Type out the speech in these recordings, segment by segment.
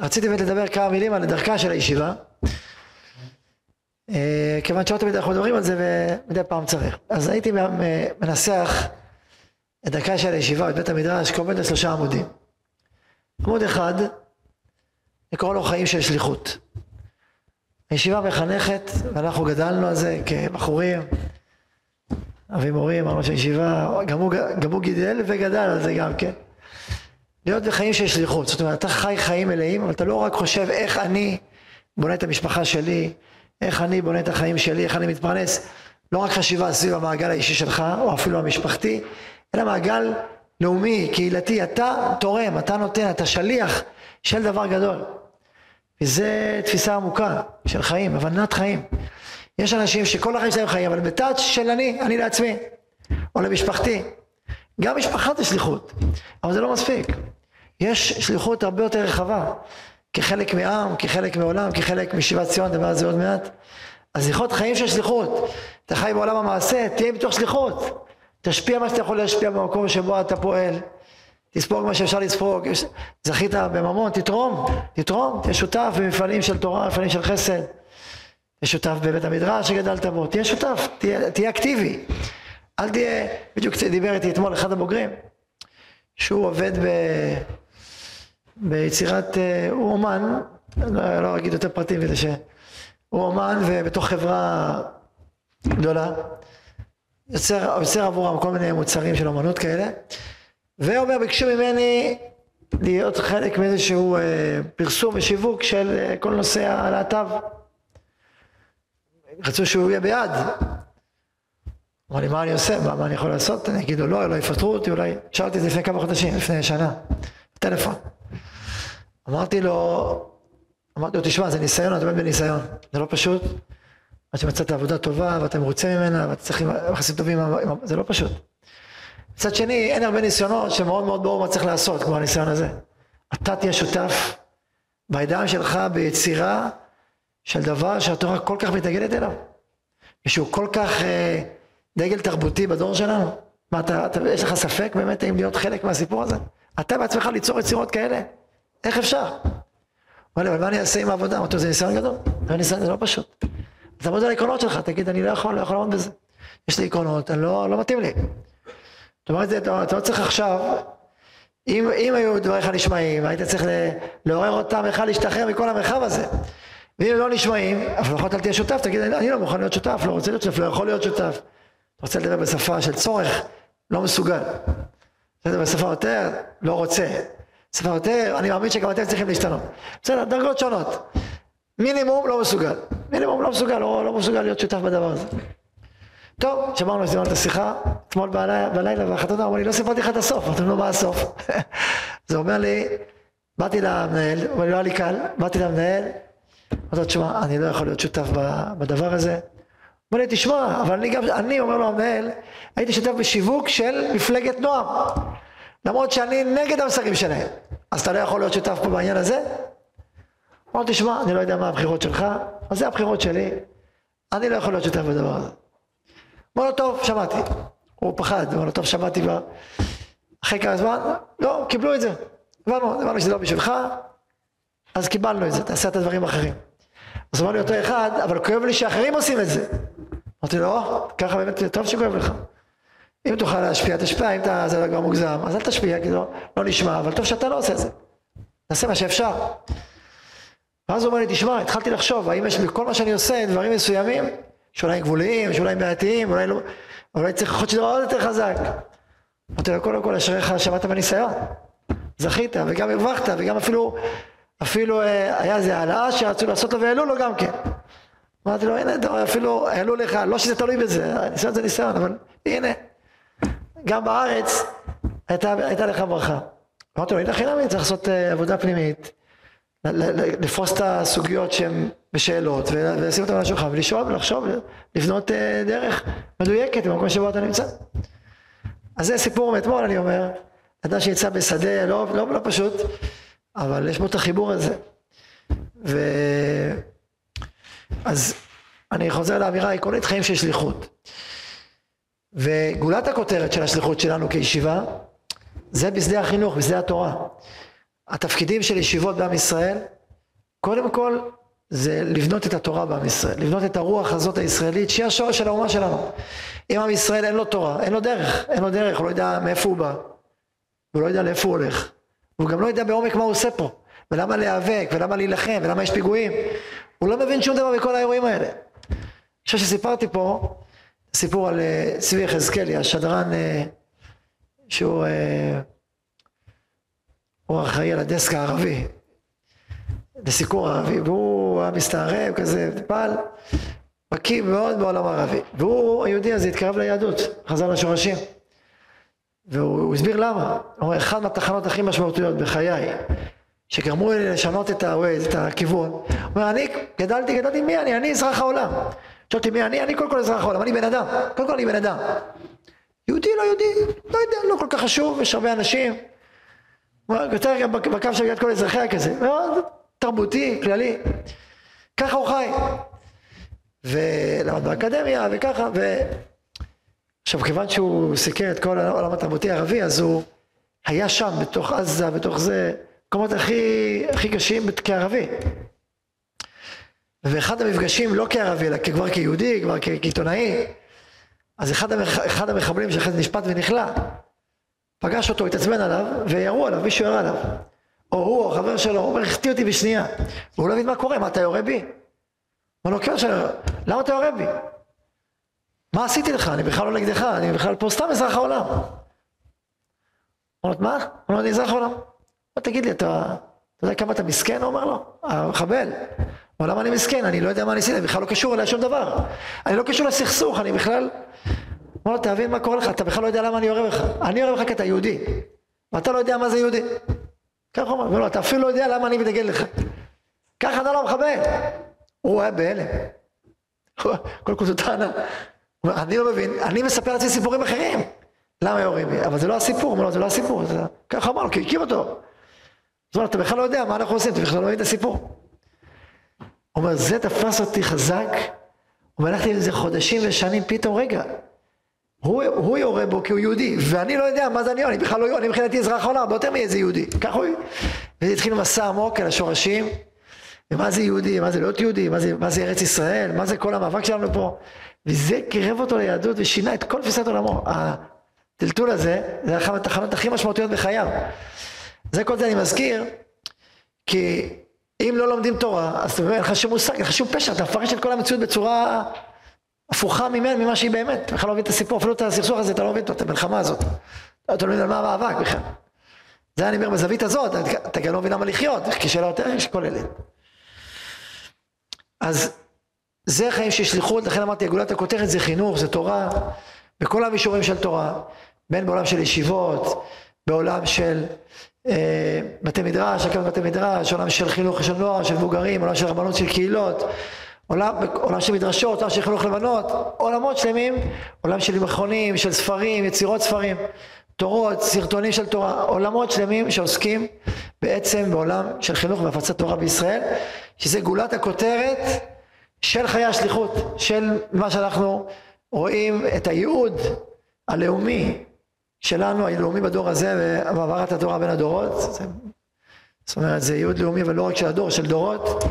רציתי באמת לדבר כמה מילים על דרכה של הישיבה. אה, כיוון שלא תמיד אנחנו מדברים על זה ומדי פעם צריך. אז הייתי מנסח את דרכה של הישיבה, את בית המדרש, כל מיני שלושה עמודים. עמוד אחד, לקרוא לו חיים של שליחות. הישיבה מחנכת, ואנחנו גדלנו על זה כבחורים, אבי מורים, ראש הישיבה, גם הוא, גם הוא גידל וגדל על זה גם כן. להיות בחיים של שליחות, זאת אומרת, אתה חי חיים מלאים, אבל אתה לא רק חושב איך אני בונה את המשפחה שלי, איך אני בונה את החיים שלי, איך אני מתפרנס, לא רק חשיבה סביב המעגל האישי שלך, או אפילו המשפחתי, אלא מעגל לאומי, קהילתי, אתה תורם, אתה נותן, אתה שליח של דבר גדול. וזה תפיסה עמוקה של חיים, הבנת חיים. יש אנשים שכל החיים שלהם חיים, אבל בטאץ' של אני, אני לעצמי, או למשפחתי. גם משפחה זה שליחות, אבל זה לא מספיק. יש שליחות הרבה יותר רחבה, כחלק מעם, כחלק מעולם, כחלק משיבת ציון, נדבר על זה עוד מעט. אז זכרות חיים של שליחות. אתה חי בעולם המעשה, תהיה בתוך שליחות. תשפיע מה שאתה יכול להשפיע במקום שבו אתה פועל. תספוג מה שאפשר לספוג. זכית בממון, תתרום, תתרום, תהיה שותף במפעלים של תורה, מפעלים של חסד. תהיה שותף בבית המדרש שגדלת בו, תהיה שותף, תהיה, תהיה אקטיבי. אל תהיה, בדיוק דיבר איתי אתמול אחד הבוגרים, שהוא עובד ב, ביצירת, אה, הוא אומן, לא, לא אגיד יותר פרטים כדי שהוא אומן ובתוך חברה גדולה, יוצר, יוצר עבורם כל מיני מוצרים של אומנות כאלה, ואומר ביקשו ממני להיות חלק מאיזשהו אה, פרסום ושיווק של אה, כל נושא הלהט"ב. רצו שהוא יהיה ביד. אמר לי, מה אני עושה? מה, מה אני יכול לעשות? אני אגיד לו, לא, לא יפטרו אותי, אולי... שאלתי את זה לפני כמה חודשים, לפני שנה, בטלפון. אמרתי לו, אמרתי לו, תשמע, זה ניסיון, אתה באמת בניסיון. זה לא פשוט. עד שמצאת עבודה טובה, ואתה מרוצה ממנה, ואתה צריך יחסים טובים, זה לא פשוט. מצד שני, אין הרבה ניסיונות שמאוד מאוד ברור מה צריך לעשות, כמו הניסיון הזה. אתה תהיה שותף בידיים שלך ביצירה של דבר שהתורה כל כך מתנגדת אליו. ושהוא כל כך אה, דגל תרבותי בדור שלנו. מה, אתה, אתה, יש לך ספק באמת האם להיות חלק מהסיפור הזה? אתה בעצמך ליצור יצירות כאלה? איך אפשר? אמר לי, אבל מה אני אעשה עם העבודה? אמרתי לו, זה ניסיון גדול. זה ניסיון, זה לא פשוט. תעמוד על העקרונות שלך, תגיד, אני לא יכול, לא יכול לעמוד בזה. יש לי עקרונות, אני לא, לא מתאים לי. זאת אומרת, אתה, לא צריך עכשיו, אם, אם היו דבריך נשמעים, היית צריך לעורר אותם איך להשתחרר מכל המרחב הזה. ואם לא נשמעים, אבל לפחות אל תהיה שותף, תגיד, אני לא מוכן להיות שותף, לא רוצה להיות שותף, לא יכול להיות שותף. רוצה לדבר בשפה של צורך, לא מסוגל. בסדר, בשפה יותר, לא רוצה. יותר, אני מאמין שגם אתם צריכים להשתנות. בסדר, דרגות שונות. מינימום לא מסוגל. מינימום לא מסוגל, לא, לא מסוגל להיות שותף בדבר הזה. טוב, שמרנו שדיברנו את השיחה, אתמול בלילה, בלילה והחתונה, אמרו לי, לא סיפרתי לך את הסוף, אמרתי לו, מה הסוף? זה אומר לי, באתי למנהל, לי, לא היה לי קל, באתי למנהל, אמרתי לו, תשמע, אני לא יכול להיות שותף בדבר הזה. אומר לי, תשמע, אבל אני גם, אני אומר לו המנהל, הייתי שותף בשיווק של מפלגת נועם. למרות שאני נגד המסרים שלהם. אז אתה לא יכול להיות שותף פה בעניין הזה? אמרתי, תשמע, אני לא יודע מה הבחירות שלך, אז זה הבחירות שלי, אני לא יכול להיות שותף בדבר הזה. אמר לו, טוב, שמעתי. הוא פחד, אמר לו, טוב, שמעתי כבר. אחרי כמה זמן, לא, קיבלו את זה. הבנו, הבנו שזה לא בשבילך, אז קיבלנו את זה, תעשה את הדברים האחרים. אז אמר לי אותו אחד, אבל כואב לי שאחרים עושים את זה. אמרתי לו, ככה באמת טוב שכואב לך. אם תוכל להשפיע, תשפיע, אם אתה, זה כבר מוגזם, אז אל תשפיע, כי לא, לא נשמע, אבל טוב שאתה לא עושה את זה. תעשה מה שאפשר. ואז הוא אומר לי, תשמע, התחלתי לחשוב, האם יש בכל מה שאני עושה דברים מסוימים, שאולי גבוליים, שאולי בעייתיים, אולי לא, אולי צריך להיות שזה עוד יותר חזק. אמרתי לו, קודם כל, אשריך שמעת בניסיון. זכית, וגם הרווחת, וגם אפילו, אפילו אה, היה איזה העלאה שרצו לעשות לו והעלו לו גם כן. אמרתי לו, הנה, אפילו העלו לך, לא שזה תלוי בזה, ניסיון זה ניסיון, אבל הנה. גם בארץ הייתה, הייתה לך ברכה. אמרתי לו, הנה חינמי, צריך לעשות uh, עבודה פנימית, לפרוס את הסוגיות שהן בשאלות, ולשים אותן על השולחן, ולשאול ולחשוב, לבנות uh, דרך מדויקת במקום שבו אתה נמצא. אז זה סיפור מאתמול, אני אומר, אדם שיצא בשדה לא, לא, לא פשוט, אבל יש בו את החיבור הזה. ו... אז אני חוזר לאמירה העקרונית, חיים של שליחות. וגולת הכותרת של השליחות שלנו כישיבה זה בשדה החינוך, בשדה התורה. התפקידים של ישיבות בעם ישראל, קודם כל זה לבנות את התורה בעם ישראל, לבנות את הרוח הזאת הישראלית שהיא השורש של האומה שלנו. אם עם ישראל אין לו תורה, אין לו דרך, אין לו דרך, הוא לא יודע מאיפה הוא בא, הוא לא יודע לאיפה הוא הולך, הוא גם לא יודע בעומק מה הוא עושה פה, ולמה להיאבק, ולמה להילחם, ולמה יש פיגועים, הוא לא מבין שום דבר בכל האירועים האלה. אני חושב שסיפרתי פה סיפור על אה, צבי יחזקאלי, השדרן אה, שהוא אה, אחראי על הדסק הערבי, לסיקור הערבי, והוא היה מסתערב כזה, פעל, בקיא מאוד בעולם הערבי, והוא, היהודי הזה, התקרב ליהדות, חזר לשורשים. והוא הסביר למה, הוא אומר, אחת מהתחנות הכי משמעותיות בחיי, שגרמו לי לשנות את הווייז, את הכיוון, הוא אומר, אני גדלתי, גדלתי מי אני? אני אזרח העולם. שאלתי אני? אני קודם כל אזרח העולם, אני בן אדם, קודם כל אני בן אדם. יהודי, לא יהודי, לא יודע, לא כל כך חשוב, יש הרבה אנשים. יותר גם בקו של כל אזרחיה כזה, מאוד תרבותי, כללי. ככה הוא חי. ולמד באקדמיה וככה, ו... עכשיו כיוון שהוא סיכר את כל העולם התרבותי הערבי, אז הוא היה שם, בתוך עזה, בתוך זה, מקומות הכי, הכי קשים כערבי. ואחד המפגשים, לא כערבי, אלא כבר כיהודי, כבר כעיתונאי, אז אחד, המח... אחד המחבלים שאחרי זה נשפט ונכלא, פגש אותו, התעצבן עליו, וירו עליו, מישהו ירה עליו. או הוא, או חבר שלו, הוא אומר, החטיא אותי בשנייה. והוא לא מבין מה קורה, מה, אתה יורה בי? אומר לו, כן, שאני... למה אתה יורה בי? מה עשיתי לך? אני בכלל לא נגדך, אני בכלל פה סתם אזרח העולם. אומר לו, מה? הוא אומר, אני אזרח העולם. תגיד לי, אתה, אתה יודע כמה אתה מסכן? הוא אומר לו, המחבל. אבל למה אני מסכן? אני לא יודע מה אני אני בכלל לא קשור אליי שום דבר. אני לא קשור לסכסוך, אני בכלל... אמר לו, תבין מה קורה לך, אתה בכלל לא יודע למה אני יורה בך. אני יורה בך כי אתה יהודי, ואתה לא יודע מה זה יהודי. ככה הוא אומר, אתה אפילו לא יודע למה אני מתנגד לך. ככה אתה לא מחבל. הוא היה בהלם. קודם כל זו טענה. אני לא מבין, אני מספר לעצמי סיפורים אחרים. למה יורים בי? אבל זה לא הסיפור, אומר לו, זה לא הסיפור. ככה אמר לו, כי הכיר אותו. זאת אומרת, אתה בכלל לא יודע מה אנחנו עושים, אתה בכלל לא מבין את הסיפור. אומר, זה תפס אותי חזק, הוא אומר, הלכתי עם זה חודשים ושנים, פתאום, רגע, הוא, הוא יורה בו כי הוא יהודי, ואני לא יודע מה זה אני, אני בכלל לא יהודי, אני מבחינתי אזרח העולם, הרבה יותר מאיזה יהודי, ככה הוא... וזה התחיל מסע עמוק על השורשים, ומה זה יהודי, מה זה להיות יהודי, מה זה, מה זה ארץ ישראל, מה זה כל המאבק שלנו פה, וזה קירב אותו ליהדות ושינה את כל תפיסת עולמו. הטלטול הזה, זה אחת התחנות הכי משמעותיות בחייו. זה כל זה אני מזכיר, כי אם לא לומדים תורה, אז אין לך שום מושג, אין לך שום פשע, אתה מפרש את כל המציאות בצורה הפוכה ממנה, ממה שהיא באמת. אתה בכלל לא מבין את הסיפור, אפילו את הסכסוך הזה, אתה לא מבין את המלחמה הזאת. אתה לא מבין על מה המאבק בכלל. זה אני אומר בזווית הזאת, אתה גם לא מבין למה לחיות, כשאלה יותר יש כל אלה. אז זה חיים של שליחות, לכן אמרתי, גאולת הכותרת זה חינוך, זה תורה, בכל המישורים של תורה, בין בעולם של ישיבות, בעולם של בתי מדרש, הקמת בתי מדרש, עולם של חינוך של נוער, של מבוגרים, עולם של רבנות של קהילות, עולם, עולם של מדרשות, עולם של חינוך לבנות, עולמות שלמים, עולם של מכונים, של ספרים, יצירות ספרים, תורות, סרטונים של תורה, עולמות שלמים שעוסקים בעצם בעולם של חינוך והפצת תורה בישראל, שזה גולת הכותרת של חיי השליחות, של מה שאנחנו רואים את הייעוד הלאומי שלנו, הלאומי בדור הזה, והעברת התורה בין הדורות. זאת אומרת, זה ייעוד לאומי, אבל לא רק של הדור, של דורות,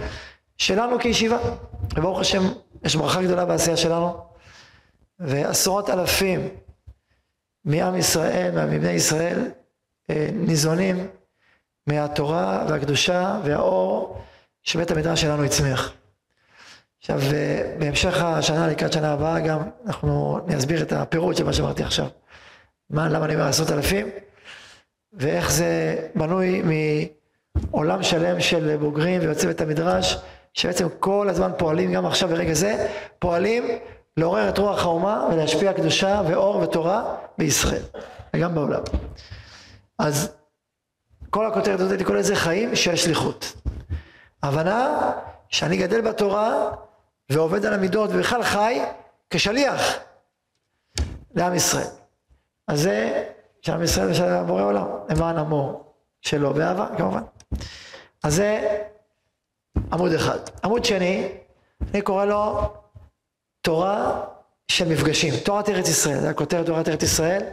שלנו כישיבה. וברוך השם, יש ברכה גדולה בעשייה שלנו, ועשרות אלפים מעם ישראל, מבני ישראל, אה, ניזונים מהתורה והקדושה והאור שבית המדרש שלנו הצמיח. עכשיו, אה, בהמשך השנה, לקראת שנה הבאה גם, אנחנו נסביר את הפירוט של מה שאמרתי עכשיו. מה, למה אני אומר עשרות אלפים? ואיך זה בנוי מעולם שלם של בוגרים ויוצאי בית המדרש, שבעצם כל הזמן פועלים, גם עכשיו ברגע זה, פועלים לעורר את רוח האומה ולהשפיע קדושה ואור ותורה בישראל, וגם בעולם. אז כל הכותרת הזאת, אני קורא לזה חיים של שליחות. הבנה שאני גדל בתורה ועובד על המידות ובכלל חי כשליח לעם ישראל. אז זה של עם ישראל ושל בורא עולם, למען עמו שלו, באהבה כמובן. אז זה עמוד אחד. עמוד שני, אני קורא לו תורה של מפגשים, תורת ארץ ישראל, זה הכותרת תורת ארץ ישראל.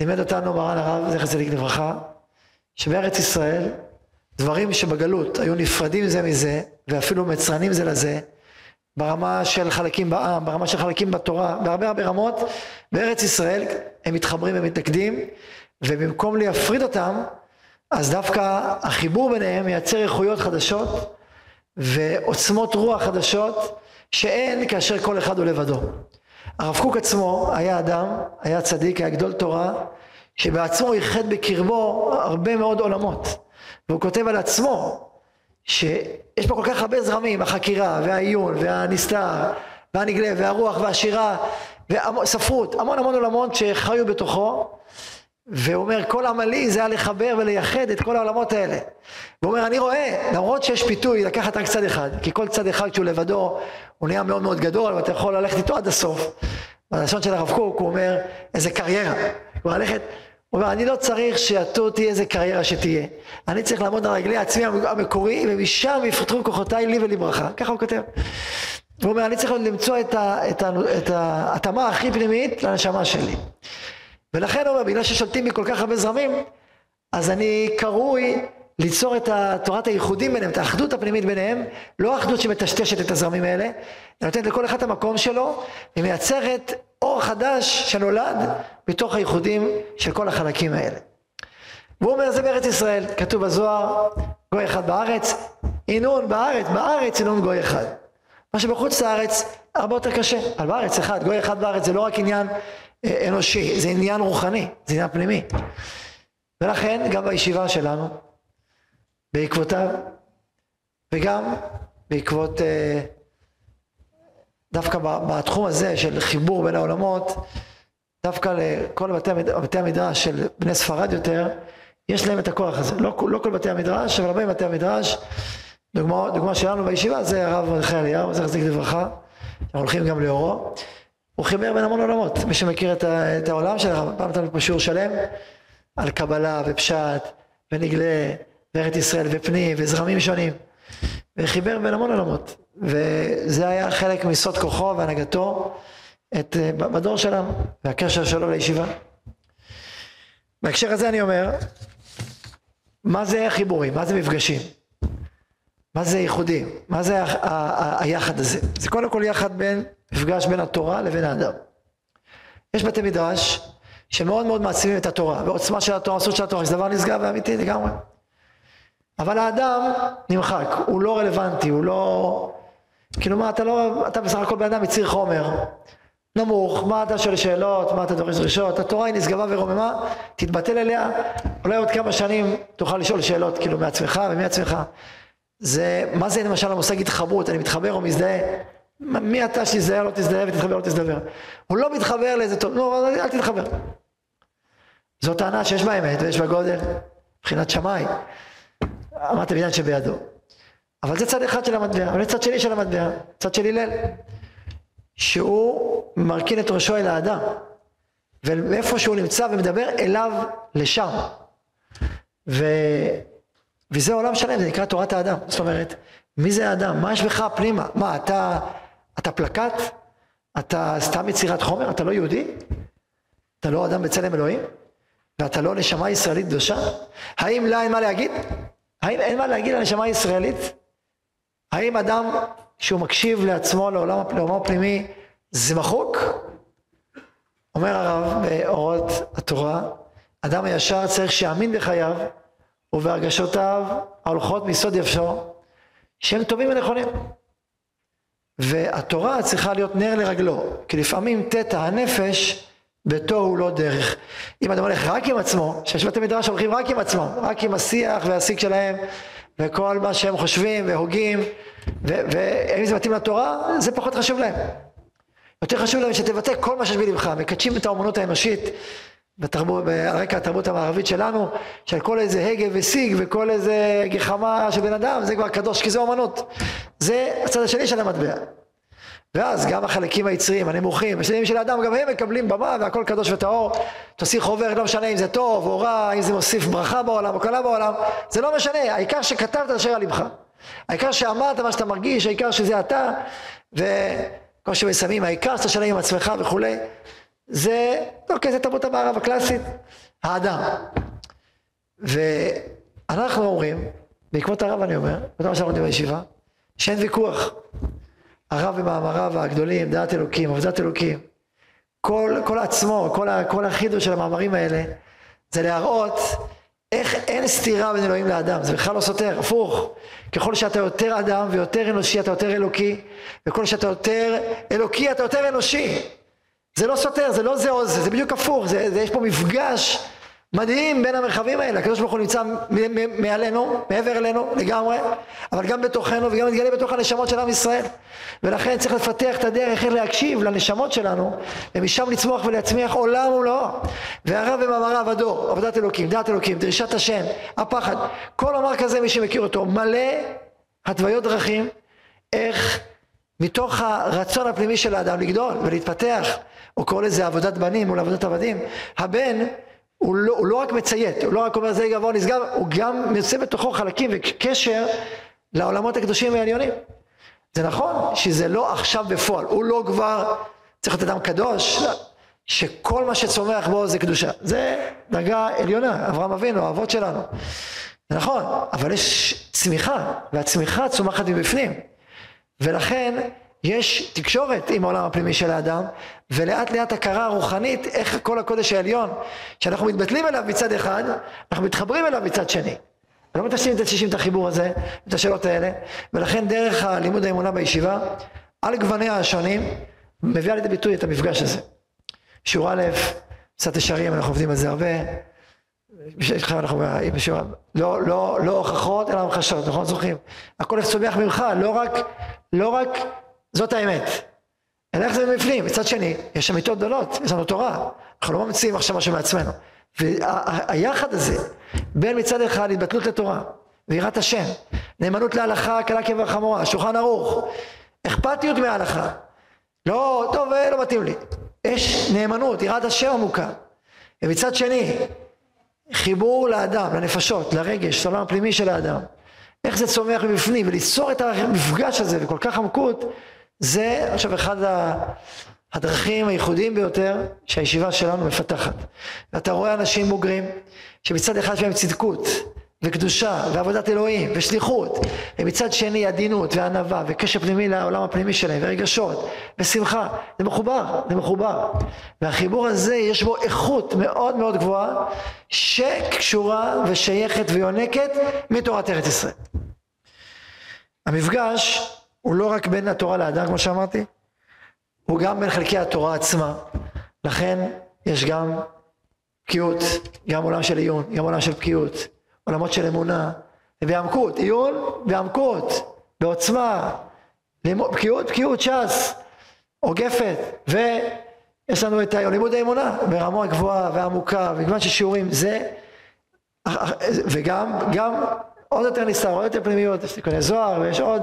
לימד אותנו מרן הרב, זכר צדיק לברכה, שבארץ ישראל דברים שבגלות היו נפרדים זה מזה ואפילו מצרנים זה לזה ברמה של חלקים בעם, ברמה של חלקים בתורה, בהרבה הרבה רמות, בארץ ישראל הם מתחברים ומתנגדים, ובמקום להפריד אותם, אז דווקא החיבור ביניהם מייצר איכויות חדשות ועוצמות רוח חדשות שאין כאשר כל אחד הוא לבדו. הרב קוק עצמו היה אדם, היה צדיק, היה גדול תורה, שבעצמו איחד בקרבו הרבה מאוד עולמות. והוא כותב על עצמו שיש פה כל כך הרבה זרמים, החקירה והעיון והנסתר והנגלה והרוח והשירה והספרות, המון המון עולמות שחיו בתוכו והוא אומר כל עמלי זה היה לחבר ולייחד את כל העולמות האלה. והוא אומר אני רואה למרות שיש פיתוי לקחת רק צד אחד כי כל צד אחד כשהוא לבדו הוא נהיה מאוד מאוד גדול ואתה יכול ללכת איתו עד הסוף. בלשון של הרב קוק הוא אומר איזה קריירה. הוא ללכת הוא אומר, אני לא צריך שהטור תהיה איזה קריירה שתהיה. אני צריך לעמוד על רגלי עצמי המקורי, ומשם יפתחו כוחותיי לי ולברכה. ככה הוא כותב. הוא אומר, אני צריך למצוא את, ה, את, ה, את ההתאמה הכי פנימית לנשמה שלי. ולכן הוא אומר, בגלל ששולטים בי כל כך הרבה זרמים, אז אני קרוי ליצור את תורת הייחודים ביניהם, את האחדות הפנימית ביניהם, לא האחדות שמטשטשת את הזרמים האלה, אלא נותנת לכל אחד את המקום שלו, ומייצרת אור חדש שנולד מתוך הייחודים של כל החלקים האלה. והוא אומר זה בארץ ישראל, כתוב בזוהר, גוי אחד בארץ, אינון בארץ, בארץ אינון גוי אחד. מה שבחוץ לארץ הרבה יותר קשה, אבל בארץ אחד, גוי אחד בארץ זה לא רק עניין אה, אנושי, זה עניין רוחני, זה עניין פנימי. ולכן גם בישיבה שלנו, בעקבותיו, וגם בעקבות אה, דווקא בתחום הזה של חיבור בין העולמות, דווקא לכל בתי, בתי המדרש של בני ספרד יותר, יש להם את הכוח הזה. לא, לא כל בתי המדרש, אבל הרבה בתי המדרש, דוגמה, דוגמה שלנו בישיבה זה הרב מרדכי אליהו, זכר צדיק לברכה, אנחנו הולכים גם לאורו. הוא חיבר בין המון עולמות. מי שמכיר את, ה, את העולם שלך, פעם נתנו פה שיעור שלם על קבלה ופשט ונגלה וארץ ישראל ופנים וזרמים שונים. וחיבר בין המון עולמות. וזה היה חלק מסוד כוחו והנהגתו את, אה, בדור שלנו, והקשר שלו לישיבה. בהקשר הזה אני אומר, מה זה חיבורים? מה זה מפגשים? מה זה ייחודים? מה זה היחד הזה? זה קודם כל יחד בין, מפגש בין התורה לבין האדם. יש בתי מדרש שמאוד מאוד מעצימים את התורה, ועוצמה של התורה, עשות של התורה, זה דבר נשגב ואמיתי לגמרי. אבל האדם נמחק, הוא לא רלוונטי, הוא לא... כאילו מה, אתה לא, אתה בסך הכל בן אדם מציר חומר, נמוך, מה אתה שואל שאלות, מה אתה דורש דרישות, התורה היא נשגבה ורוממה, תתבטל אליה, אולי עוד כמה שנים תוכל לשאול שאלות כאילו מעצמך ומעצמך. זה, מה זה למשל המושג התחברות, אני מתחבר או מזדהה, מי אתה שתזדהה לא תזדהה ותתחבר לא תזדהה. הוא לא מתחבר לאיזה טוב, נו, אל תתחבר. זו טענה שיש בה אמת ויש בה גודל, מבחינת שמאי. אמרת בניין שבידו. אבל זה צד אחד של המטבע, אבל זה צד שני של המטבע, צד של הלל. שהוא מרכין את ראשו אל האדם, ואיפה שהוא נמצא ומדבר אליו לשם. ו... וזה עולם שלם, זה נקרא תורת האדם. זאת אומרת, מי זה האדם? מה יש בך פנימה? מה, אתה, אתה פלקט? אתה סתם יצירת חומר? אתה לא יהודי? אתה לא אדם בצלם אלוהים? ואתה לא נשמה ישראלית קדושה? האם לה אין מה להגיד? האם אין מה להגיד לנשמה הישראלית? האם אדם שהוא מקשיב לעצמו לעולם, לעולמו הפנימי זה מחוק? אומר הרב באורות התורה, אדם הישר צריך שיאמין בחייו ובהרגשותיו ההולכות מיסוד יפשו שהם טובים ונכונים. והתורה צריכה להיות נר לרגלו, כי לפעמים תטא הנפש ביתו הוא לא דרך. אם אדם הולך רק עם עצמו, שיש בתי מדרש הולכים רק עם עצמם, רק עם השיח והשיג שלהם וכל מה שהם חושבים והוגים ואם זה מתאים לתורה זה פחות חשוב להם. יותר חשוב להם שתבטא כל מה שיש בלבך, מקדשים את האומנות האנושית בתרבות, על רקע התרבות המערבית שלנו, של כל איזה הגה ושיג וכל איזה גחמה של בן אדם, זה כבר קדוש כי זה אומנות. זה הצד השני של המטבע. ואז גם החלקים היצריים, הנמוכים, השניים של האדם, גם הם מקבלים במה והכל קדוש וטהור. תוציא חוברת, לא משנה אם זה טוב או רע, אם זה מוסיף ברכה בעולם או קלה בעולם, זה לא משנה, העיקר שכתבת אשר על לבך. העיקר שאמרת מה שאתה מרגיש, העיקר שזה אתה, וכמו שמסיימים, העיקר שאתה שלם עם עצמך וכולי. זה, אוקיי, זה תרבות המערב הקלאסית, האדם. ואנחנו אומרים, בעקבות הרב אני אומר, בעקבות מה שאנחנו בישיבה, שאין ויכוח. הרב במאמריו הגדולים, דעת אלוקים, עבודת אלוקים, כל, כל עצמו, כל, כל החידוש של המאמרים האלה, זה להראות איך אין סתירה בין אלוהים לאדם, זה בכלל לא סותר, הפוך. ככל שאתה יותר אדם ויותר אנושי, אתה יותר אלוקי, וכל שאתה יותר אלוקי, אתה יותר אנושי. זה לא סותר, זה לא זה או זה, זה בדיוק הפוך, זה, זה, יש פה מפגש מדהים בין המרחבים האלה, הקדוש ברוך הוא נמצא מעלינו, מעבר אלינו לגמרי, אבל גם בתוכנו וגם מתגלה בתוך הנשמות של עם ישראל. ולכן צריך לפתח את הדרך איך להקשיב לנשמות שלנו, ומשם לצמוח ולהצמיח עולם ומלואו. והרב במאמריו הדור, עבודת אלוקים, דעת אלוקים, דרישת השם, הפחד, כל אמר כזה מי שמכיר אותו, מלא התוויות דרכים, איך מתוך הרצון הפנימי של האדם לגדול ולהתפתח, הוא קורא לזה עבודת בנים מול עבודת עבדים, הבן הוא לא, הוא לא רק מציית, הוא לא רק אומר זה גבוה נשגב, הוא גם יוצא בתוכו חלקים וקשר לעולמות הקדושים והעליונים. זה נכון שזה לא עכשיו בפועל, הוא לא כבר צריך להיות אדם קדוש, שכל מה שצומח בו זה קדושה. זה דרגה עליונה, אברהם אבינו, האבות שלנו. זה נכון, אבל יש צמיחה, והצמיחה צומחת מבפנים. ולכן יש תקשורת עם העולם הפנימי של האדם, ולאט לאט הכרה רוחנית, איך כל הקודש העליון, שאנחנו מתבטלים אליו מצד אחד, אנחנו מתחברים אליו מצד שני. לא מתעסקים את השישים את החיבור הזה, את השאלות האלה, ולכן דרך הלימוד האמונה בישיבה, על גווניה השונים, מביאה לידי ביטוי את המפגש הזה. שיעור א', קצת ישרים, אנחנו עובדים על זה הרבה. אנחנו לא, לא, לא הוכחות אלא המחשות, נכון? זוכרים? הכל צומח ממך, לא רק, לא רק זאת האמת. איך זה מבפנים. מצד שני, יש אמיתות גדולות, יש לנו תורה. אנחנו לא ממציאים עכשיו משהו מעצמנו. והיחד הזה, בין מצד אחד התבטלות לתורה, ויראת השם, נאמנות להלכה, קלה כבר חמורה, שולחן ערוך, אכפתיות מההלכה. לא, טוב, אה, לא מתאים לי. יש נאמנות, יראת השם עמוקה. ומצד שני, חיבור לאדם, לנפשות, לרגש, לעולם הפנימי של האדם. איך זה צומח מבפנים, וליצור את המפגש הזה וכל כך עמקות, זה עכשיו אחד הדרכים הייחודיים ביותר שהישיבה שלנו מפתחת. ואתה רואה אנשים בוגרים שמצד אחד יש להם צדקות וקדושה ועבודת אלוהים ושליחות ומצד שני עדינות וענווה וקשר פנימי לעולם הפנימי שלהם ורגשות ושמחה זה מחובר, זה מחובר והחיבור הזה יש בו איכות מאוד מאוד גבוהה שקשורה ושייכת ויונקת מתורת ארץ ישראל. המפגש הוא לא רק בין התורה לאדם כמו שאמרתי הוא גם בין חלקי התורה עצמה. לכן יש גם בקיאות, גם עולם של עיון, גם עולם של בקיאות, עולמות של אמונה, ועמקות, עיון ועמקות, בעוצמה, בקיאות, בקיאות ש"ס, עוגפת, ויש לנו את לימוד האמונה ברמה גבוהה ועמוקה, ומגוון של שיעורים, זה, וגם, גם עוד יותר נסתר, עוד יותר פנימיות, יש תיקוני זוהר ויש עוד,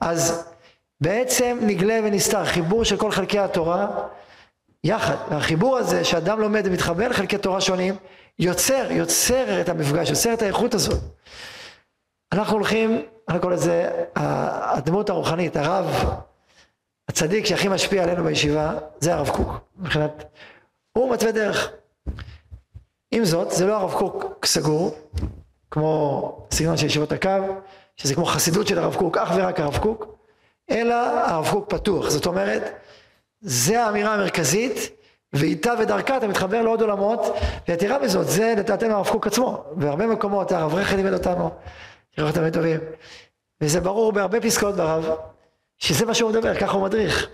אז בעצם נגלה ונסתר, חיבור של כל חלקי התורה יחד. והחיבור הזה שאדם לומד ומתחבר לחלקי תורה שונים, יוצר, יוצר את המפגש, יוצר את האיכות הזאת. אנחנו הולכים, אני קורא לזה הדמות הרוחנית, הרב, הצדיק שהכי משפיע עלינו בישיבה, זה הרב קוק. מבחינת, הוא מתווה דרך. עם זאת, זה לא הרב קוק סגור, כמו סגנון של ישיבות הקו, שזה כמו חסידות של הרב קוק, אך ורק הרב קוק. אלא הרב קוק פתוח. זאת אומרת, זה האמירה המרכזית, ואיתה ודרכה אתה מתחבר לעוד עולמות, ויתרה מזאת, זה לדעתנו הרב קוק עצמו. בהרבה מקומות הרב רכד לימד אותנו, שאנחנו תמיד טובים. וזה ברור בהרבה פסקאות ברב, שזה מה שהוא מדבר, ככה הוא מדריך.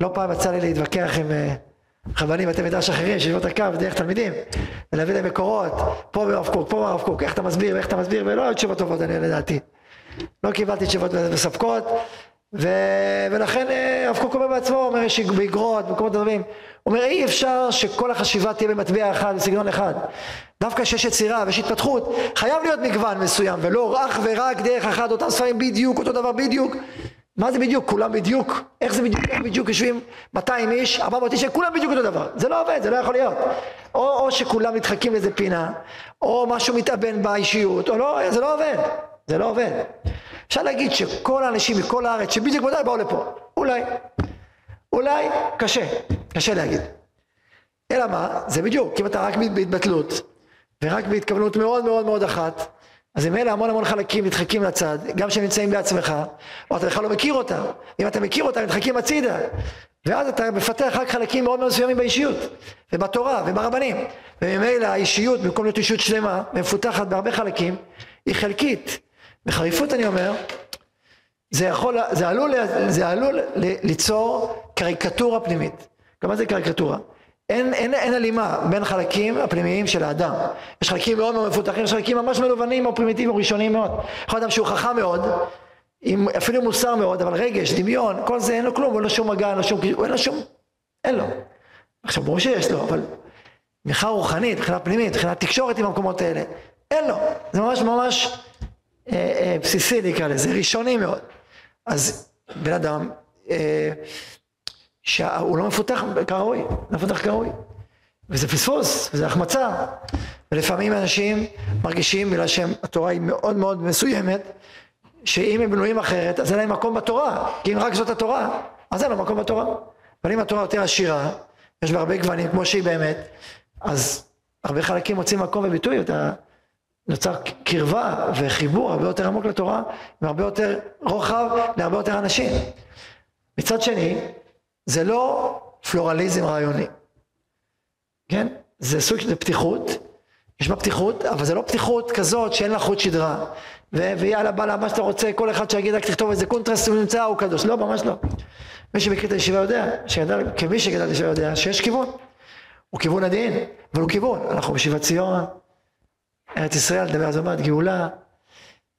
לא פעם יצא לי להתווכח עם רבנים בתי מדרש אחרים, שישיבות הקו, דרך תלמידים, ולהביא להם מקורות, פה ברב קוק, פה ברב קוק, איך אתה מסביר, איך אתה מסביר, ולא היו תשובות טובות, אני לדעתי. לא קיבלתי תשובות מספקות, ו... ולכן אה, הרב קוק אומר בעצמו, אומר יש באגרות, במקומות דברים, הוא אומר אי אפשר שכל החשיבה תהיה במטבע אחד, בסגנון אחד. דווקא כשיש יצירה ויש התפתחות, חייב להיות מגוון מסוים, ולא אך ורק דרך אחת, אותם ספרים בדיוק, אותו דבר בדיוק. מה זה בדיוק? כולם בדיוק? איך זה בדיוק? איך בדיוק יושבים 200 איש, 400 איש, כולם בדיוק אותו דבר. זה לא עובד, זה לא יכול להיות. או, או שכולם נדחקים לאיזה פינה, או משהו מתאבן באישיות, או לא, זה לא עובד. זה לא עובד. אפשר להגיד שכל האנשים מכל הארץ שבדיוק מדי באו לפה, אולי, אולי קשה, קשה להגיד. אלא מה, זה בדיוק, אם אתה רק בהתבטלות, ורק בהתכוונות מאוד מאוד מאוד אחת, אז אלה המון המון חלקים נדחקים לצד, גם כשהם נמצאים בעצמך, או אתה בכלל לא מכיר אותם, אם אתה מכיר אותם, נדחקים הצידה, ואז אתה מפתח רק חלקים מאוד מאוד מסוימים באישיות, ובתורה, וברבנים, וממילא האישיות, במקום להיות אישיות שלמה, ומפותחת בהרבה חלקים, היא חלקית. בחריפות אני אומר, זה יכול, זה עלול, זה עלול ליצור קריקטורה פנימית. גם מה זה קריקטורה? אין, אין, אין הלימה בין חלקים הפנימיים של האדם. יש חלקים מאוד מאוד מפותחים, יש חלקים ממש מלובנים או פרימיטיביים או ראשוניים מאוד. יכול אדם שהוא חכם מאוד, עם אפילו מוסר מאוד, אבל רגש, דמיון, כל זה אין לו כלום, אין לו שום מגע, אין לו שום, אין לו שום, אין לו. עכשיו ברור שיש לו, אבל תמיכה רוחנית, מבחינה פנימית, מבחינת תקשורת עם המקומות האלה, אין לו. זה ממש ממש אה, אה, בסיסי נקרא לזה, ראשוני מאוד. אז בן אדם, אה, שהוא לא מפותח כראוי, לא מפותח כראוי. וזה פספוס, וזה החמצה. ולפעמים אנשים מרגישים, בגלל שהתורה היא מאוד מאוד מסוימת, שאם הם בנויים אחרת, אז אין להם מקום בתורה. כי אם רק זאת התורה, אז אין לו מקום בתורה. אבל אם התורה יותר עשירה, יש בה הרבה גוונים, כמו שהיא באמת, אז הרבה חלקים מוצאים מקום וביטוי, אתה נוצר קרבה וחיבור הרבה יותר עמוק לתורה, עם הרבה יותר רוחב להרבה יותר אנשים. מצד שני, זה לא פלורליזם רעיוני, כן? זה סוג של פתיחות, יש בה פתיחות, אבל זה לא פתיחות כזאת שאין לה חוט שדרה, ו- ויאללה בא לה מה שאתה רוצה, כל אחד שיגיד רק תכתוב איזה קונטרסט הוא נמצא הוא קדוש, לא ממש לא. מי שמכיר את הישיבה יודע, שידע, כמי שגדל בישיבה יודע, שיש כיוון, הוא כיוון הדין, אבל הוא כיוון, אנחנו בישיבת ציון, ארץ ישראל, נדבר על זה גאולה,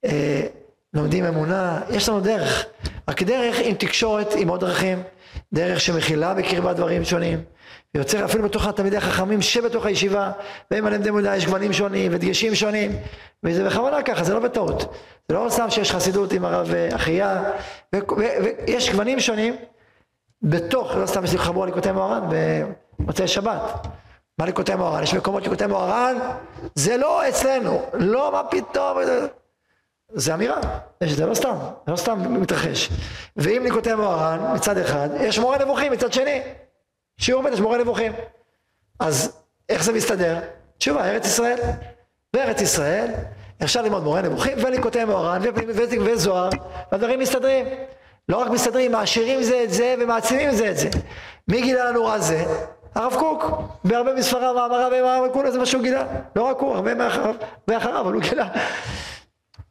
אה, לומדים אמונה, יש לנו דרך, רק דרך עם תקשורת עם עוד דרכים, דרך שמכילה בקרבה דברים שונים, ויוצר אפילו בתוך התלמידי החכמים שבתוך הישיבה, והם עליהם דמודה יש גוונים שונים ודגשים שונים, וזה בכוונה ככה, זה לא בטעות. זה לא סתם שיש חסידות עם הרב אחיה, ויש גוונים שונים בתוך, לא סתם יש לי חבור ליקוטי מוהר"ן במוצאי שבת. מה ליקוטי מוהר"ן? יש מקומות ליקוטי מוהר"ן, זה לא אצלנו, לא מה פתאום, זה אמירה, זה לא סתם, זה לא סתם מתרחש. ואם ליקוטי מוהר"ן מצד אחד, יש מורה נבוכים מצד שני. שיעור ב' יש מורה נבוכים. אז איך זה מסתדר? תשובה, ארץ ישראל. בארץ ישראל אפשר ללמוד מורה נבוכים וליקוטי מוהר"ן וזוהר, והדברים מסתדרים. לא רק מסתדרים, מעשירים זה את זה ומעצימים זה את זה. מי גילה לנו רע זה? הרב קוק, בהרבה מספריו, מאמריו זה מה שהוא גילה. לא רק הוא, הרבה מאחריו, אבל הוא גילה.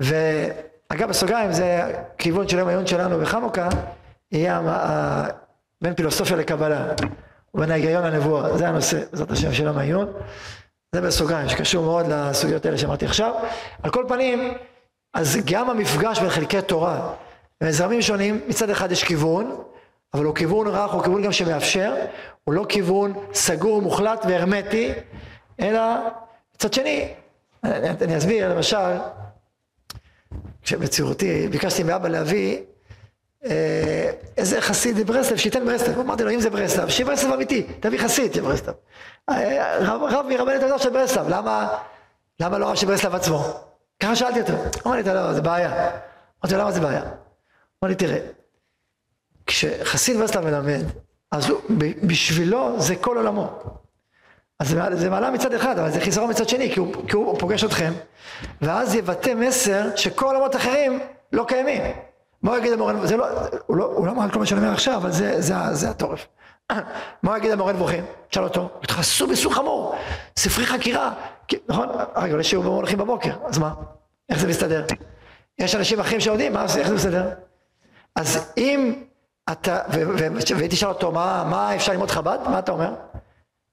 ואגב, בסוגריים, זה כיוון של יום העיון שלנו בחנוכה, יהיה בין פילוסופיה לקבלה, ובין ההיגיון לנבואה, זה הנושא, בעזרת השם, של יום העיון. זה בסוגריים, שקשור מאוד לסוגיות האלה שאמרתי עכשיו. על כל פנים, אז גם המפגש בין חלקי תורה וזרמים שונים, מצד אחד יש כיוון, אבל הוא כיוון רך, הוא כיוון גם שמאפשר, הוא לא כיוון סגור, מוחלט והרמטי, אלא מצד שני, אני, אני אסביר, למשל, כשבצעירותי ביקשתי מאבא להביא אה, איזה חסיד ברסלב, שייתן ברסלב, אמרתי לו אם זה ברסלב, שיהיה ברסלב אמיתי, תביא חסיד של ברסלב. אה, רב, רב מרבנת הזאת של ברסלב, למה, למה לא רב של ברסלב עצמו? ככה שאלתי אותו, אמר לי, לא, זה בעיה. אמרתי לו, למה זה בעיה? אמר לי, תראה, כשחסיד ברסלב מלמד, אז הוא, בשבילו זה כל עולמו. אז זה, זה מעלה מצד אחד, אבל זה חיסרון מצד שני, כי הוא, כי הוא פוגש אתכם, ואז יבטא מסר שכל עולמות אחרים לא קיימים. מה יגיד המורה, זה לא, הוא לא, הוא לא אמר כל מה שאני אומר עכשיו, אבל זה, זה, זה התורף. מה יגיד המורה נבוכים? תשאל אותו, התחסו בסוג חמור, ספרי חקירה, נכון? רגע, אולי שיעור הולכים בבוקר, אז מה? איך זה מסתדר? יש אנשים אחרים שיודעים, מה, איך זה מסתדר? אז אם אתה, והייתי שואל אותו, מה, מה אפשר ללמוד חב"ד? מה אתה אומר?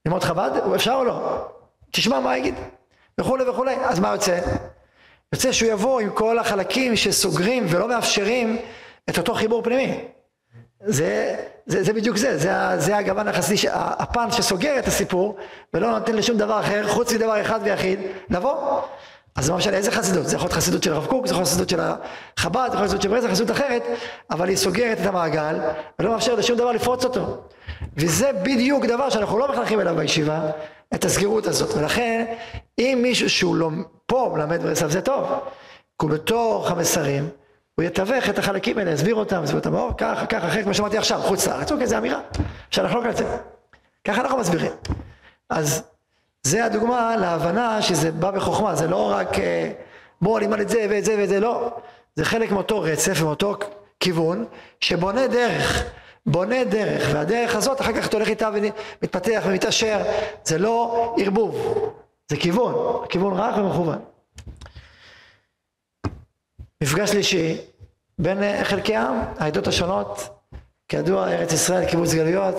ללמוד חב"ד? אפשר או לא? תשמע מה יגיד, וכולי וכולי, אז מה יוצא? יוצא שהוא יבוא עם כל החלקים שסוגרים ולא מאפשרים את אותו חיבור פנימי. זה, זה, זה בדיוק זה, זה, זה הגוון החסידי, הפן שסוגר את הסיפור ולא נותן לשום דבר אחר חוץ מדבר אחד ויחיד לבוא. אז זה לא איזה חסידות, זה יכול להיות חסידות של הרב קוק, זה יכול להיות חסידות של החב"ד, זה יכול להיות חסידות של ברז, חסידות אחרת, אבל היא סוגרת את המעגל ולא מאפשרת לשום דבר לפרוץ אותו. וזה בדיוק דבר שאנחנו לא מחנכים אליו בישיבה, את הסגירות הזאת. ולכן, אם מישהו שהוא לא פה מלמד ברסלב זה טוב, כי הוא בתוך המסרים, הוא יתווך את החלקים האלה, יסביר אותם, יסביר אותם, או ככה, ככה, אחרי כמו שאמרתי עכשיו, חוץ לארץ, אוקיי, זו אמירה, אפשר לחלוק על זה. ככה אנחנו מסבירים. אז זה הדוגמה להבנה שזה בא בחוכמה, זה לא רק אה, בוא נלמד את זה ואת זה ואת זה, לא. זה חלק מאותו רצף, מאותו כיוון, שבונה דרך. בונה דרך, והדרך הזאת אחר כך אתה הולך איתה ומתפתח ומתעשר, זה לא ערבוב, זה כיוון, כיוון רך ומכוון. מפגש שלישי בין חלקי העם, העדות השונות, כידוע ארץ ישראל, קיבוץ גלויות,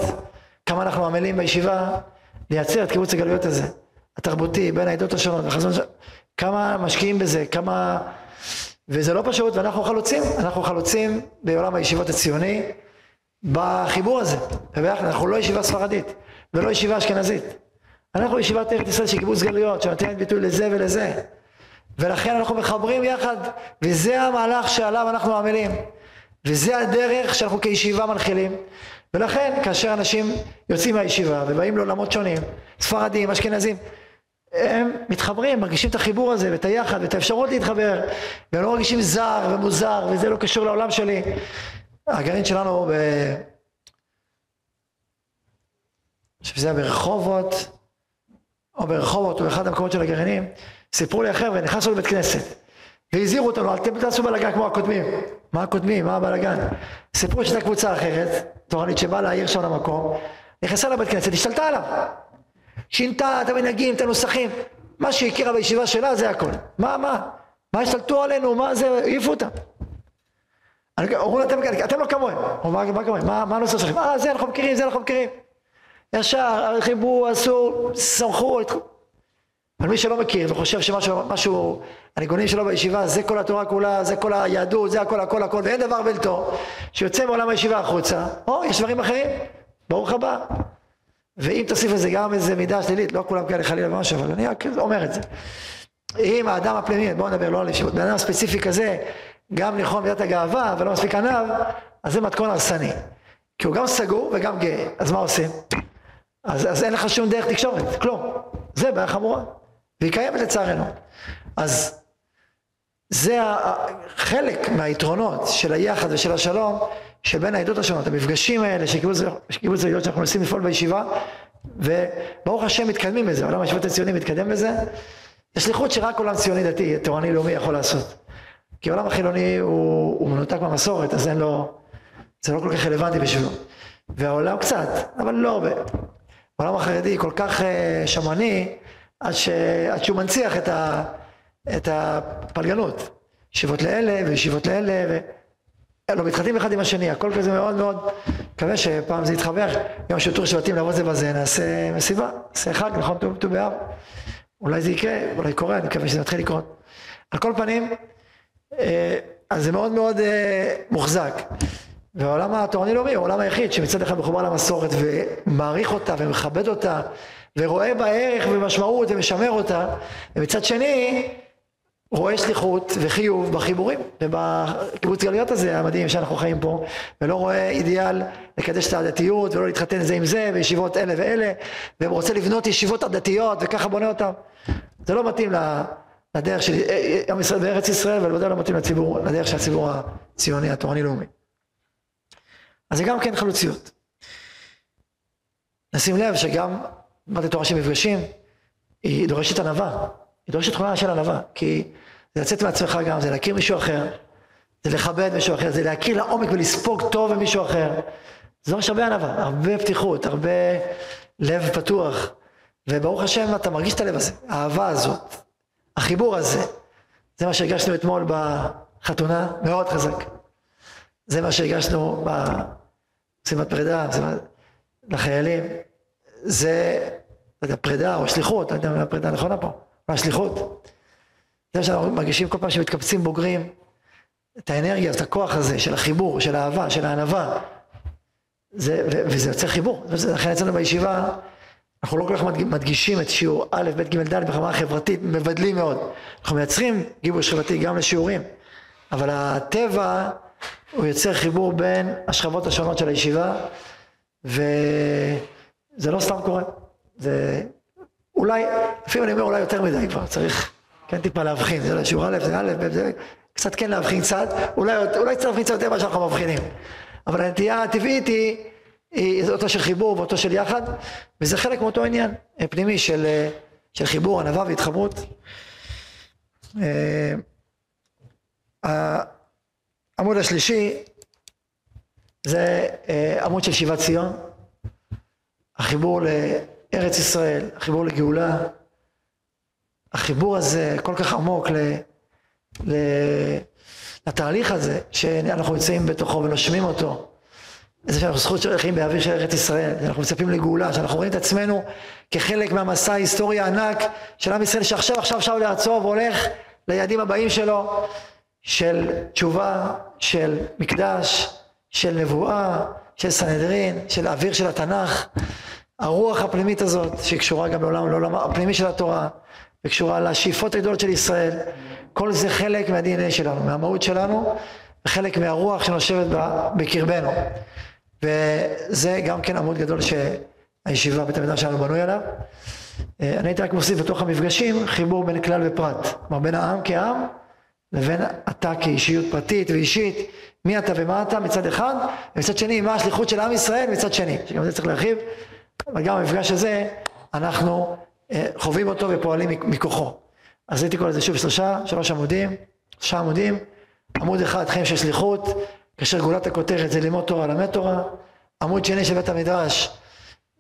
כמה אנחנו עמלים בישיבה לייצר את קיבוץ הגלויות הזה, התרבותי, בין העדות השונות, וחזון, כמה משקיעים בזה, כמה... וזה לא פשוט, ואנחנו חלוצים, אנחנו חלוצים בעולם הישיבות הציוני בחיבור הזה, אנחנו לא ישיבה ספרדית ולא ישיבה אשכנזית, אנחנו ישיבת ארץ ישראל של קיבוץ גלויות, שנותנת ביטוי לזה ולזה, ולכן אנחנו מחברים יחד, וזה המהלך שעליו אנחנו עמלים, וזה הדרך שאנחנו כישיבה מנחילים, ולכן כאשר אנשים יוצאים מהישיבה ובאים לעולמות שונים, ספרדים, אשכנזים, הם מתחברים, מרגישים את החיבור הזה ואת היחד ואת האפשרות להתחבר והם לא מרגישים זר ומוזר וזה לא קשור לעולם שלי. הגרעין שלנו ב... שזה היה ברחובות או ברחובות או באחד המקומות של הגרעינים סיפרו לי החבר'ה נכנסנו לבית כנסת והזהירו אותנו אל תעשו בלאגן כמו הקודמים מה הקודמים? מה הבלאגן? סיפרו שהייתה קבוצה אחרת תורנית שבאה להעיר שם למקום נכנסה לבית כנסת השתלטה עליו שינתה את המנהגים, את הנוסחים. מה שהיא הכירה בישיבה שלה זה הכל. מה, מה? מה השתלטו עלינו? מה זה? העיפו אותם. אמרו אתם, אתם לא כמוהם. מה, כמוהם? מה, הנושא שלכם? אה, זה אנחנו מכירים, זה אנחנו מכירים. ישר, חיברו, עשו, סמכו. אבל מי שלא מכיר וחושב שמשהו, משהו, הניגונים שלו בישיבה, זה כל התורה כולה, זה כל היהדות, זה הכל, הכל, הכל, ואין דבר בלתו, שיוצא מעולם הישיבה החוצה, או, יש דברים אחרים, ברוך הבא. ואם תוסיף לזה גם איזה מידה שלילית, לא כולם כאלה חלילה ומשהו, אבל אני רק אומר את זה. אם האדם הפנימי, בואו נדבר לא על ישיבות, בן אדם ספציפי כזה, גם נכון מידת הגאווה ולא מספיק עניו, אז זה מתכון הרסני. כי הוא גם סגור וגם גאה, אז מה עושים? אז, אז אין לך שום דרך תקשורת, כלום. זה בעיה חמורה, והיא קיימת לצערנו. אז זה חלק מהיתרונות של היחד ושל השלום, שבין העדות השונות, המפגשים האלה של קיבוץ העדות שאנחנו מנסים לפעול בישיבה, וברוך השם מתקדמים בזה, עולם הישיבות הציוני מתקדם בזה, זה שליחות שרק עולם ציוני דתי, תורני לאומי יכול לעשות. כי העולם החילוני הוא, הוא מנותק מהמסורת, אז אין לו, זה לא כל כך רלוונטי בשבילו. והעולם קצת, אבל לא הרבה. העולם החרדי כל כך uh, שמרני, עד, ש, עד שהוא מנציח את, ה, את הפלגנות. ישיבות לאלה וישיבות לאלה, ו... לא מתחתנים אחד עם השני, הכל כזה מאוד מאוד, מקווה שפעם זה יתחבר, יום של שבטים לעבוד זה בזה, נעשה מסיבה, נעשה חג, נכון, ט"ו באב, אולי זה יקרה, אולי קורה, אני מקווה שזה יתחיל לקרות. על כל פנים, אה, אז זה מאוד מאוד אה, מוחזק. והעולם התורני לאומי הוא העולם היחיד שמצד אחד מחובר למסורת ומעריך אותה ומכבד אותה ורואה בה ערך ומשמעות ומשמר אותה ומצד שני רואה שליחות וחיוב בחיבורים ובקיבוץ גלויות הזה המדהים שאנחנו חיים פה ולא רואה אידיאל לקדש את הדתיות ולא להתחתן זה עם זה וישיבות אלה ואלה ורוצה לבנות ישיבות הדתיות וככה בונה אותם זה לא מתאים לדרך של עם ישראל בארץ ישראל ובוודאי לא מתאים לציבור, לדרך של הציבור הציוני התורני לאומי. אז זה גם כן חלוציות. נשים לב שגם מה זה תורה של מפגשים היא דורשת ענווה. היא דורשת תכונה של ענווה, כי זה לצאת מעצמך גם, זה להכיר מישהו אחר, זה לכבד מישהו אחר, זה להכיר לעומק ולספוג טוב במישהו אחר. זה דורש הרבה ענווה, הרבה פתיחות, הרבה לב פתוח, וברוך השם אתה מרגיש את הלב הזה, האהבה הזאת, החיבור הזה, זה מה שהרגשנו אתמול בחתונה, מאוד חזק. זה מה שהרגשנו במשימת פרידה, לחיילים. זה, לא יודע, פרידה או שליחות, לא יודע מה הפרידה נכונה פה. מהשליחות. זה שאנחנו מרגישים כל פעם שמתקבצים בוגרים, את האנרגיה, את הכוח הזה של החיבור, של האהבה, של הענווה. זה, ו, וזה יוצר חיבור. לכן אצלנו בישיבה, אנחנו לא כל כך מדגישים את שיעור א', ב', ג', ד' בחברה החברתית, מבדלים מאוד. אנחנו מייצרים גיבוש חברתי גם לשיעורים, אבל הטבע הוא יוצר חיבור בין השכבות השונות של הישיבה, וזה לא סתם קורה. זה אולי, לפעמים אני אומר אולי יותר מדי כבר, צריך כן טיפה להבחין, זה לא שיעור א', זה א', זה קצת כן להבחין קצת, אולי, אולי צריך להבחין קצת יותר ממה שאנחנו מבחינים. אבל הנטייה הטבעית היא, היא אותו של חיבור ואותו של יחד, וזה חלק מאותו עניין פנימי של, של חיבור ענווה והתחברות. אה, העמוד השלישי זה אה, עמוד של שיבת ציון, החיבור לארץ ישראל, החיבור לגאולה, החיבור הזה כל כך עמוק ל, ל, לתהליך הזה שאנחנו נמצאים בתוכו ונושמים אותו. איזה שאנחנו זכות של חיים באוויר של ארץ ישראל, אנחנו מצפים לגאולה, שאנחנו רואים את עצמנו כחלק מהמסע ההיסטורי הענק של עם ישראל שעכשיו עכשיו עכשיו לארצו והולך ליעדים הבאים שלו של תשובה, של מקדש, של נבואה, של סנהדרין, של האוויר של התנ"ך, הרוח הפנימית הזאת שקשורה גם לעולם, לעולם הפנימי של התורה וקשורה לשאיפות הגדולות של ישראל, כל זה חלק מה-DNA שלנו, מהמהות שלנו וחלק מהרוח שנושבת בקרבנו. וזה גם כן עמוד גדול שהישיבה בית המדרש שלנו בנוי עליו. אה, אני הייתי רק מוסיף בתוך המפגשים חיבור בין כלל ופרט, כלומר בין העם כעם לבין אתה כאישיות פרטית ואישית, מי אתה ומה אתה מצד אחד, ומצד שני מה השליחות של עם ישראל מצד שני, שגם זה צריך להרחיב, אבל גם המפגש הזה אנחנו אה, חווים אותו ופועלים מכוחו. אז הייתי קורא לזה שוב שלושה, שלוש עמודים, שלושה עמודים, עמוד אחד חיים של שליחות, כאשר גולת הכותרת זה ללמוד תורה, למד תורה, עמוד שני של בית המדרש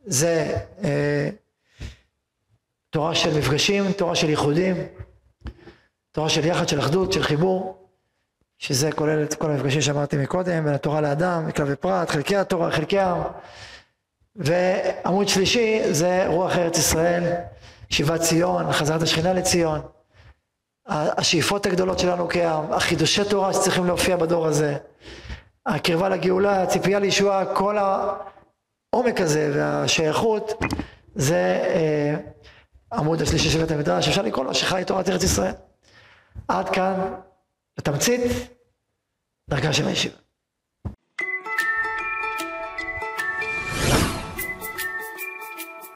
זה אה, תורה של מפגשים, תורה של ייחודים, תורה של יחד, של אחדות, של חיבור, שזה כולל את כל המפגשים שאמרתי מקודם, בין התורה לאדם, מכלל ופרט, חלקי התורה, חלקי העם. ועמוד שלישי זה רוח ארץ ישראל, שיבת ציון, חזרת השכינה לציון, השאיפות הגדולות שלנו כעם, החידושי תורה שצריכים להופיע בדור הזה, הקרבה לגאולה, הציפייה לישועה, כל העומק הזה והשייכות, זה אה, עמוד השלישי של בית המדרש, אפשר לקרוא לו שחי תורת ארץ ישראל. עד כאן, בתמצית, דרכה של הישיבה.